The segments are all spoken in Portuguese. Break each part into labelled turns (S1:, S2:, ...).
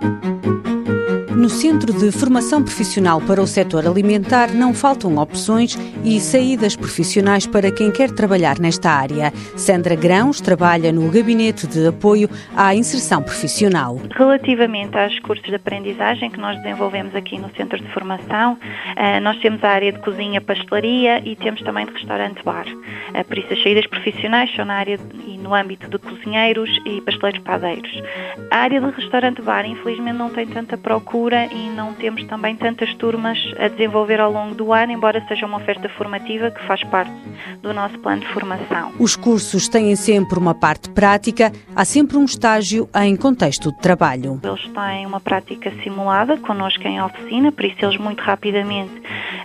S1: Thank you. No Centro de Formação Profissional para o Setor Alimentar não faltam opções e saídas profissionais para quem quer trabalhar nesta área. Sandra Grãos trabalha no Gabinete de Apoio à Inserção Profissional.
S2: Relativamente aos cursos de aprendizagem que nós desenvolvemos aqui no Centro de Formação, eh, nós temos a área de cozinha, pastelaria e temos também de restaurante-bar. Eh, por isso, as saídas profissionais são na área e no âmbito de cozinheiros e pasteleiros padeiros. A área de restaurante-bar, infelizmente, não tem tanta procura e não temos também tantas turmas a desenvolver ao longo do ano, embora seja uma oferta formativa que faz parte do nosso plano de formação.
S1: Os cursos têm sempre uma parte prática, há sempre um estágio em contexto de trabalho.
S2: Eles têm uma prática simulada connosco em oficina, por isso eles muito rapidamente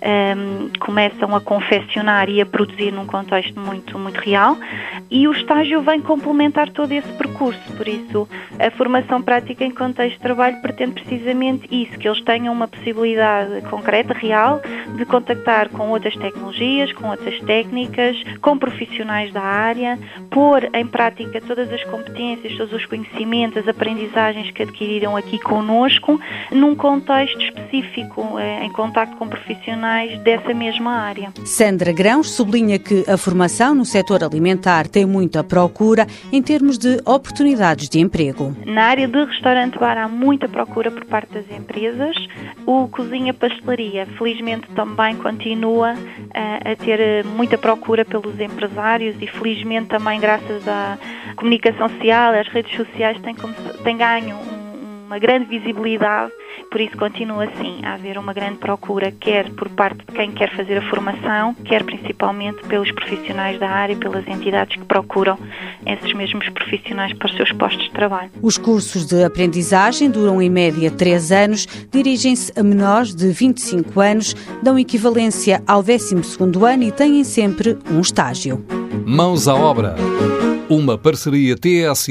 S2: um, começam a confeccionar e a produzir num contexto muito, muito real e o estágio vem complementar todo esse percurso, por isso a formação prática em contexto de trabalho pretende precisamente isso, que eles tenham uma possibilidade concreta, real, de contactar com outras tecnologias, com outras técnicas, com profissionais da área, pôr em prática todas as competências, todos os conhecimentos, as aprendizagens que adquiriram aqui conosco, num contexto específico, eh, em contacto com profissionais dessa mesma área.
S1: Sandra Grãos sublinha que a formação no setor alimentar tem muita procura em termos de oportunidades de emprego.
S2: Na área de restaurante-bar há muita procura por parte das empresas. O cozinha-pastelaria, felizmente, também continua a, a ter muita procura pelos empresários e, felizmente, também graças à comunicação social, às redes sociais, tem, tem ganho uma grande visibilidade por isso continua assim a haver uma grande procura, quer por parte de quem quer fazer a formação, quer principalmente pelos profissionais da área e pelas entidades que procuram esses mesmos profissionais para os seus postos de trabalho.
S1: Os cursos de aprendizagem duram em média três anos, dirigem-se a menores de 25 anos, dão equivalência ao 12º ano e têm sempre um estágio.
S3: Mãos à obra. Uma parceria TSF-IEFP.